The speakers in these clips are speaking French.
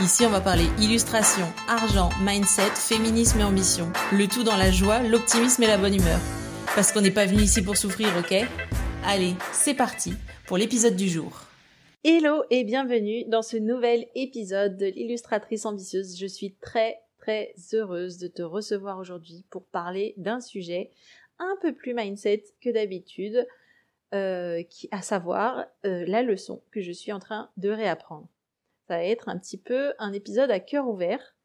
Ici, on va parler illustration, argent, mindset, féminisme et ambition. Le tout dans la joie, l'optimisme et la bonne humeur. Parce qu'on n'est pas venu ici pour souffrir, ok? Allez, c'est parti pour l'épisode du jour. Hello et bienvenue dans ce nouvel épisode de l'illustratrice ambitieuse. Je suis très très heureuse de te recevoir aujourd'hui pour parler d'un sujet un peu plus mindset que d'habitude, euh, à savoir euh, la leçon que je suis en train de réapprendre ça va être un petit peu un épisode à cœur ouvert.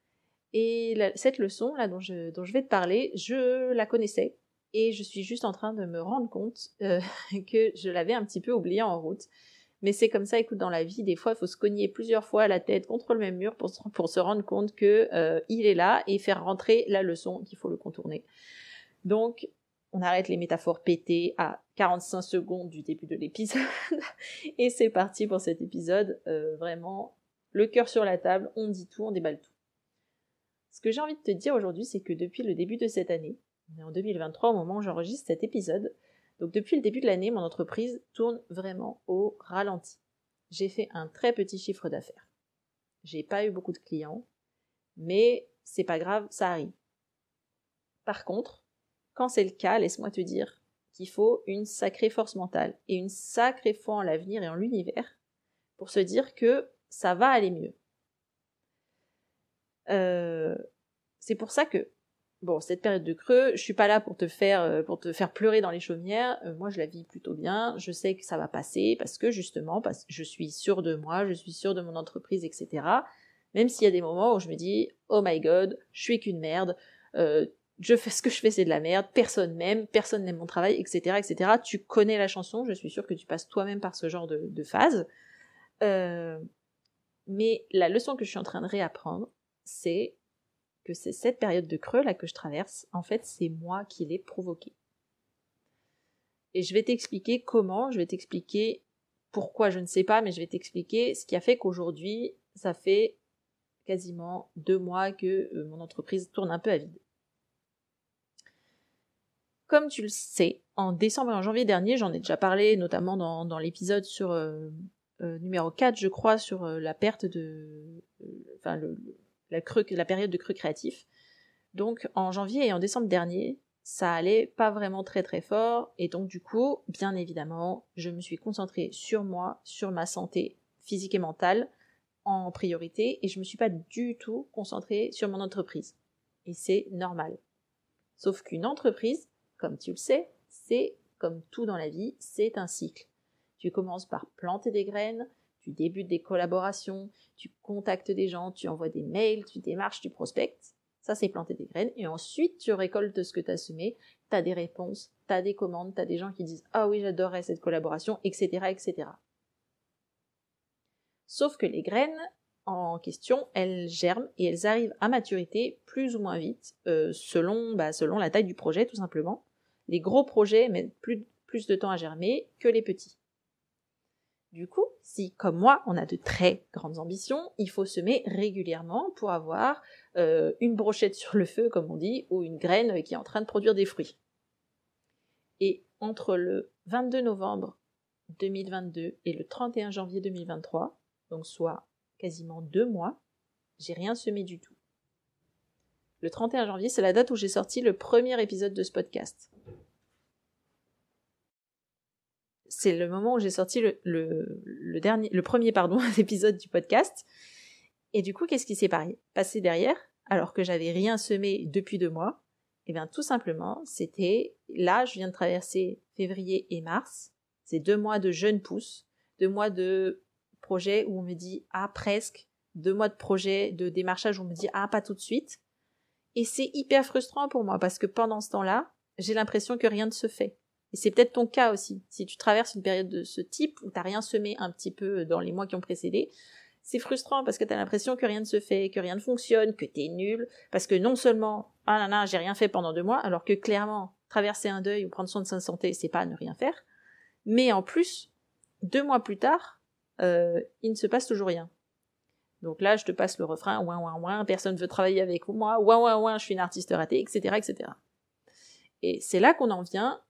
Et cette leçon là dont je, dont je vais te parler, je la connaissais et je suis juste en train de me rendre compte euh, que je l'avais un petit peu oubliée en route. Mais c'est comme ça, écoute, dans la vie, des fois, il faut se cogner plusieurs fois la tête contre le même mur pour, pour se rendre compte que euh, il est là et faire rentrer la leçon qu'il faut le contourner. Donc, on arrête les métaphores pétées à 45 secondes du début de l'épisode et c'est parti pour cet épisode euh, vraiment le cœur sur la table, on dit tout, on déballe tout. Ce que j'ai envie de te dire aujourd'hui, c'est que depuis le début de cette année, on est en 2023 au moment où j'enregistre cet épisode, donc depuis le début de l'année, mon entreprise tourne vraiment au ralenti. J'ai fait un très petit chiffre d'affaires. J'ai pas eu beaucoup de clients, mais c'est pas grave, ça arrive. Par contre, quand c'est le cas, laisse-moi te dire qu'il faut une sacrée force mentale et une sacrée foi en l'avenir et en l'univers pour se dire que ça va aller mieux. Euh, c'est pour ça que, bon, cette période de creux, je suis pas là pour te faire, euh, pleurer dans les chaumières. Euh, moi, je la vis plutôt bien. Je sais que ça va passer parce que justement, je suis sûre de moi, je suis sûre de mon entreprise, etc. Même s'il y a des moments où je me dis, oh my god, je suis qu'une merde. je fais ce que je fais, c'est de la merde. Personne m'aime, personne n'aime mon travail, etc., etc. Tu connais la chanson. Je suis sûre que tu passes toi-même par ce genre de, de phase. Mais la leçon que je suis en train de réapprendre, c'est que c'est cette période de creux là que je traverse, en fait, c'est moi qui l'ai provoquée. Et je vais t'expliquer comment, je vais t'expliquer pourquoi, je ne sais pas, mais je vais t'expliquer ce qui a fait qu'aujourd'hui, ça fait quasiment deux mois que euh, mon entreprise tourne un peu à vide. Comme tu le sais, en décembre et en janvier dernier, j'en ai déjà parlé, notamment dans, l'épisode sur euh, euh, numéro 4, je crois, sur euh, la perte de. Euh, enfin, la, la période de creux créatif. Donc, en janvier et en décembre dernier, ça allait pas vraiment très très fort. Et donc, du coup, bien évidemment, je me suis concentrée sur moi, sur ma santé physique et mentale en priorité. Et je me suis pas du tout concentrée sur mon entreprise. Et c'est normal. Sauf qu'une entreprise, comme tu le sais, c'est comme tout dans la vie, c'est un cycle. Tu commences par planter des graines, tu débutes des collaborations, tu contactes des gens, tu envoies des mails, tu démarches, tu prospectes. Ça, c'est planter des graines. Et ensuite, tu récoltes ce que tu as semé, tu as des réponses, tu as des commandes, tu as des gens qui disent Ah oui, j'adorerais cette collaboration, etc., etc. Sauf que les graines en question, elles germent et elles arrivent à maturité plus ou moins vite, euh, selon, bah, selon la taille du projet, tout simplement. Les gros projets mettent plus de temps à germer que les petits. Du coup, si comme moi, on a de très grandes ambitions, il faut semer régulièrement pour avoir euh, une brochette sur le feu, comme on dit, ou une graine qui est en train de produire des fruits. Et entre le 22 novembre 2022 et le 31 janvier 2023, donc soit quasiment deux mois, j'ai rien semé du tout. Le 31 janvier, c'est la date où j'ai sorti le premier épisode de ce podcast. C'est le moment où j'ai sorti le, dernier, le premier pardon, épisode du podcast. Et du coup, qu'est-ce qui s'est passé derrière? Alors que j'avais rien semé depuis deux mois Eh bien, tout simplement, c'était là, je viens de traverser février et mars. C'est deux mois de jeunes pousses, deux mois de projet où on me dit ah presque, deux mois de projet de démarchage où on me dit ah pas tout de suite. Et c'est hyper frustrant pour moi parce que pendant ce temps-là, j'ai l'impression que rien ne se fait. Et c'est peut-être ton cas aussi. Si tu traverses une période de ce type où t'as rien semé un petit peu dans les mois qui ont précédé, c'est frustrant parce que tu as l'impression que rien ne se fait, que rien ne fonctionne, que tu es nul, parce que non seulement, ah là, j'ai rien fait pendant deux mois, alors que clairement, traverser un deuil ou prendre soin de sa santé, c'est pas ne rien faire, mais en plus, deux mois plus tard, euh, il ne se passe toujours rien. Donc là, je te passe le refrain, ouin ouin ouin, personne veut travailler avec moi, ouin ouin ouin, je suis une artiste ratée, etc., etc. Et c'est là qu'on en vient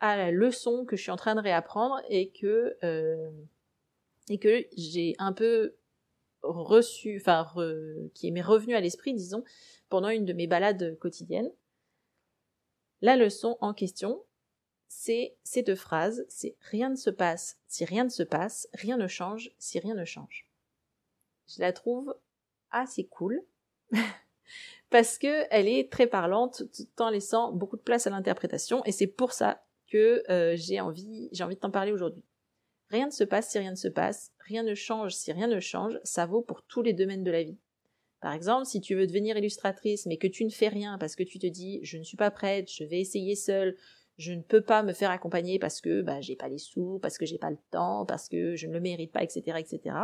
à la leçon que je suis en train de réapprendre et que euh, et que j'ai un peu reçu, enfin qui m'est revenu à l'esprit, disons, pendant une de mes balades quotidiennes. La leçon en question, c'est ces deux phrases, c'est rien ne se passe si rien ne se passe, rien ne change si rien ne change. Je la trouve assez cool parce que elle est très parlante tout en laissant beaucoup de place à l'interprétation et c'est pour ça que euh, j'ai envie j'ai envie de t'en parler aujourd'hui. Rien ne se passe si rien ne se passe, rien ne change si rien ne change, ça vaut pour tous les domaines de la vie. Par exemple, si tu veux devenir illustratrice mais que tu ne fais rien parce que tu te dis je ne suis pas prête, je vais essayer seule, je ne peux pas me faire accompagner parce que bah, j'ai pas les sous, parce que j'ai pas le temps, parce que je ne le mérite pas, etc., etc.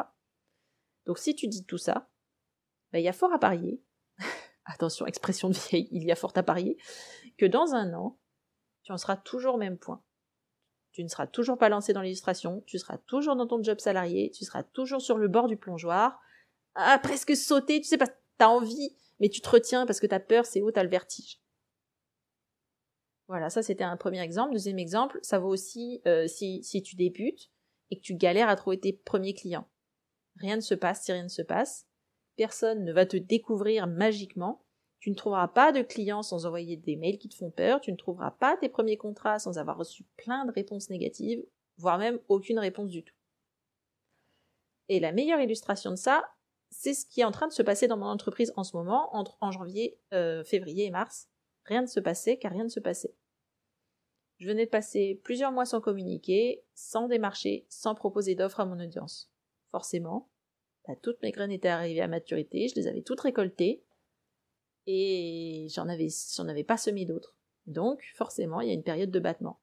Donc si tu dis tout ça, bah, il y a fort à parier, attention, expression de vieille, il y a fort à parier, que dans un an, tu en seras toujours au même point. Tu ne seras toujours pas lancé dans l'illustration, tu seras toujours dans ton job salarié, tu seras toujours sur le bord du plongeoir, à presque sauter, tu sais pas, t'as envie, mais tu te retiens parce que t'as peur, c'est haut, t'as le vertige. Voilà, ça c'était un premier exemple. Deuxième exemple, ça vaut aussi euh, si, si tu débutes et que tu galères à trouver tes premiers clients. Rien ne se passe si rien ne se passe. Personne ne va te découvrir magiquement. Tu ne trouveras pas de clients sans envoyer des mails qui te font peur. Tu ne trouveras pas tes premiers contrats sans avoir reçu plein de réponses négatives, voire même aucune réponse du tout. Et la meilleure illustration de ça, c'est ce qui est en train de se passer dans mon entreprise en ce moment, entre, en janvier, euh, février et mars. Rien ne se passait car rien ne se passait. Je venais de passer plusieurs mois sans communiquer, sans démarcher, sans proposer d'offres à mon audience. Forcément, bah, toutes mes graines étaient arrivées à maturité, je les avais toutes récoltées, et j'en avais, j'en avais pas semé d'autres. Donc, forcément, il y a une période de battement.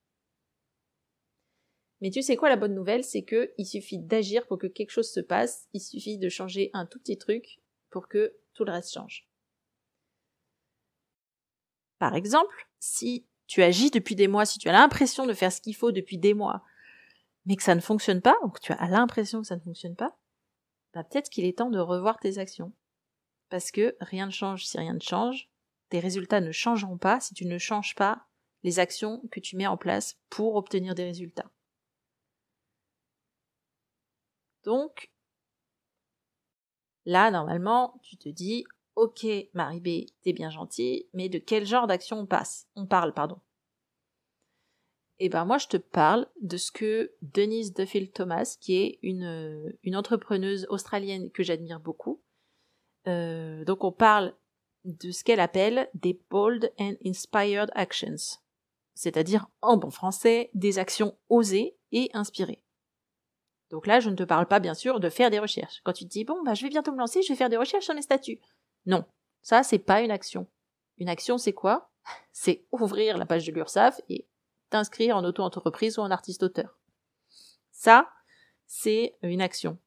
Mais tu sais quoi, la bonne nouvelle, c'est que il suffit d'agir pour que quelque chose se passe, il suffit de changer un tout petit truc pour que tout le reste change. Par exemple, si tu agis depuis des mois, si tu as l'impression de faire ce qu'il faut depuis des mois, mais que ça ne fonctionne pas, ou que tu as l'impression que ça ne fonctionne pas, bah peut-être qu'il est temps de revoir tes actions. Parce que rien ne change si rien ne change, tes résultats ne changeront pas si tu ne changes pas les actions que tu mets en place pour obtenir des résultats. Donc, là, normalement, tu te dis, Ok, Marie B, t'es bien gentille, mais de quel genre d'action on passe? On parle, pardon. Eh ben moi je te parle de ce que Denise Duffield Thomas, qui est une, une entrepreneuse australienne que j'admire beaucoup. Euh, donc on parle de ce qu'elle appelle des bold and inspired actions, c'est-à-dire en bon français des actions osées et inspirées. Donc là, je ne te parle pas bien sûr de faire des recherches. Quand tu te dis bon bah je vais bientôt me lancer, je vais faire des recherches sur mes statuts. Non, ça c'est pas une action. Une action c'est quoi? C'est ouvrir la page de l'URSSAF et t'inscrire en auto-entreprise ou en artiste-auteur. Ça, c'est une action.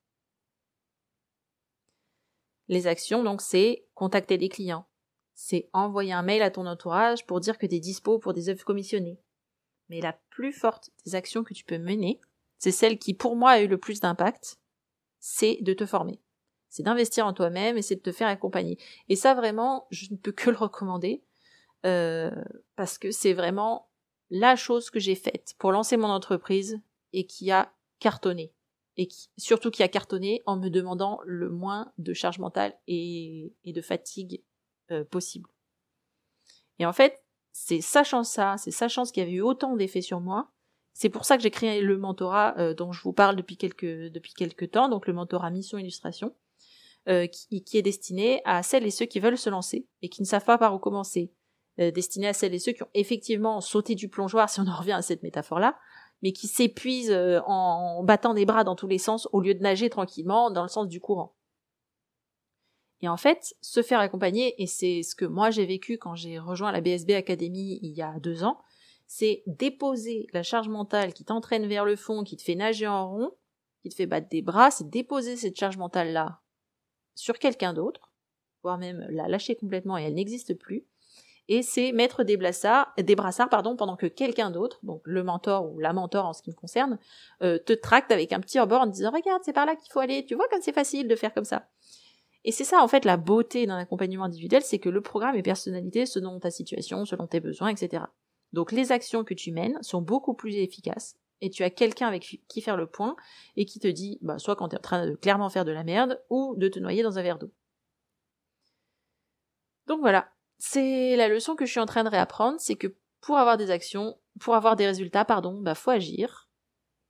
Les actions, donc, c'est contacter des clients. C'est envoyer un mail à ton entourage pour dire que tu es dispo pour des œuvres commissionnées. Mais la plus forte des actions que tu peux mener, c'est celle qui, pour moi, a eu le plus d'impact, c'est de te former c'est d'investir en toi-même et c'est de te faire accompagner. Et ça vraiment, je ne peux que le recommander euh, parce que c'est vraiment la chose que j'ai faite pour lancer mon entreprise et qui a cartonné et qui, surtout qui a cartonné en me demandant le moins de charge mentale et, de fatigue euh, possible. Et en fait, c'est sachant ça, c'est sachant ce qui avait eu autant d'effets sur moi, c'est pour ça que j'ai créé le mentorat euh, dont je vous parle depuis quelques depuis quelques temps, donc le mentorat Mission Illustration, euh, qui, est destiné à celles et ceux qui veulent se lancer et qui ne savent pas par où commencer. Destiné à celles et ceux qui ont effectivement sauté du plongeoir, si on en revient à cette métaphore-là, mais qui s'épuisent euh, en, battant des bras dans tous les sens au lieu de nager tranquillement dans le sens du courant. Et en fait, se faire accompagner, et c'est ce que moi j'ai vécu quand j'ai rejoint la BSB Academy il y a deux ans, c'est déposer la charge mentale qui t'entraîne vers le fond, qui te fait nager en rond, qui te fait battre des bras, c'est déposer cette charge mentale-là sur quelqu'un d'autre, voire même la lâcher complètement et elle n'existe plus. Et c'est mettre des brassards, des brassards pendant que quelqu'un d'autre, donc le mentor ou la mentor en ce qui me concerne, euh, te tracte avec un petit rebord en disant regarde c'est par là qu'il faut aller, tu vois comme c'est facile de faire comme ça. Et c'est ça en fait la beauté d'un accompagnement individuel, c'est que le programme est personnalisé selon ta situation, selon tes besoins, etc. Donc les actions que tu mènes sont beaucoup plus efficaces et tu as quelqu'un avec qui faire le point et qui te dit, bah, soit quand tu es en train de clairement faire de la merde ou de te noyer dans un verre d'eau. Donc voilà, c'est la leçon que je suis en train de réapprendre, c'est que pour avoir des actions, pour avoir des résultats, pardon, bah faut agir.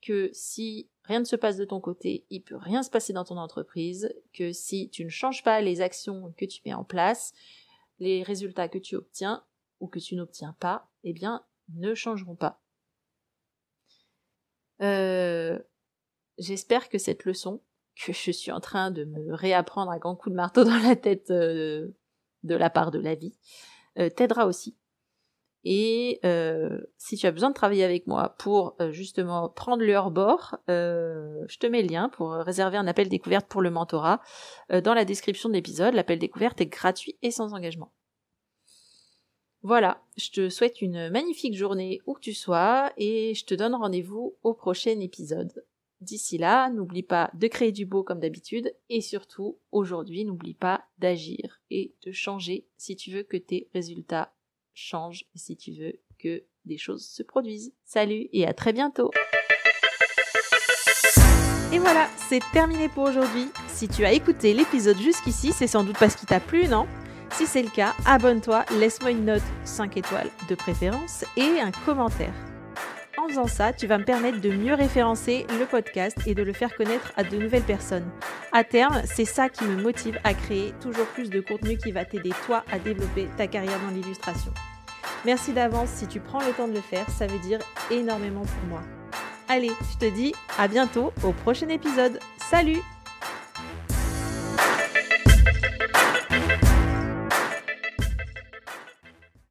Que si rien ne se passe de ton côté, il peut rien se passer dans ton entreprise. Que si tu ne changes pas les actions que tu mets en place, les résultats que tu obtiens ou que tu n'obtiens pas, eh bien, ne changeront pas. Euh, j'espère que cette leçon, que je suis en train de me réapprendre à grands coups de marteau dans la tête euh, de la part de la vie, euh, t'aidera aussi. Et si tu as besoin de travailler avec moi pour justement prendre le hors-bord, je te mets le lien pour réserver un appel découverte pour le mentorat dans la description de l'épisode. L'appel découverte est gratuit et sans engagement. Voilà, je te souhaite une magnifique journée où que tu sois et je te donne rendez-vous au prochain épisode. D'ici là, n'oublie pas de créer du beau comme d'habitude et surtout, aujourd'hui, n'oublie pas d'agir et de changer si tu veux que tes résultats changent et si tu veux que des choses se produisent. Salut et à très bientôt et voilà, c'est terminé pour aujourd'hui. Si tu as écouté l'épisode jusqu'ici, c'est sans doute parce qu'il t'a plu, non? Si c'est le cas, abonne-toi, laisse-moi une note 5 étoiles de préférence et un commentaire. En faisant ça, tu vas me permettre de mieux référencer le podcast et de le faire connaître à de nouvelles personnes. À terme, c'est ça qui me motive à créer toujours plus de contenu qui va t'aider toi à développer ta carrière dans l'illustration. Merci d'avance si tu prends le temps de le faire, ça veut dire énormément pour moi. Allez, je te dis à bientôt au prochain épisode. Salut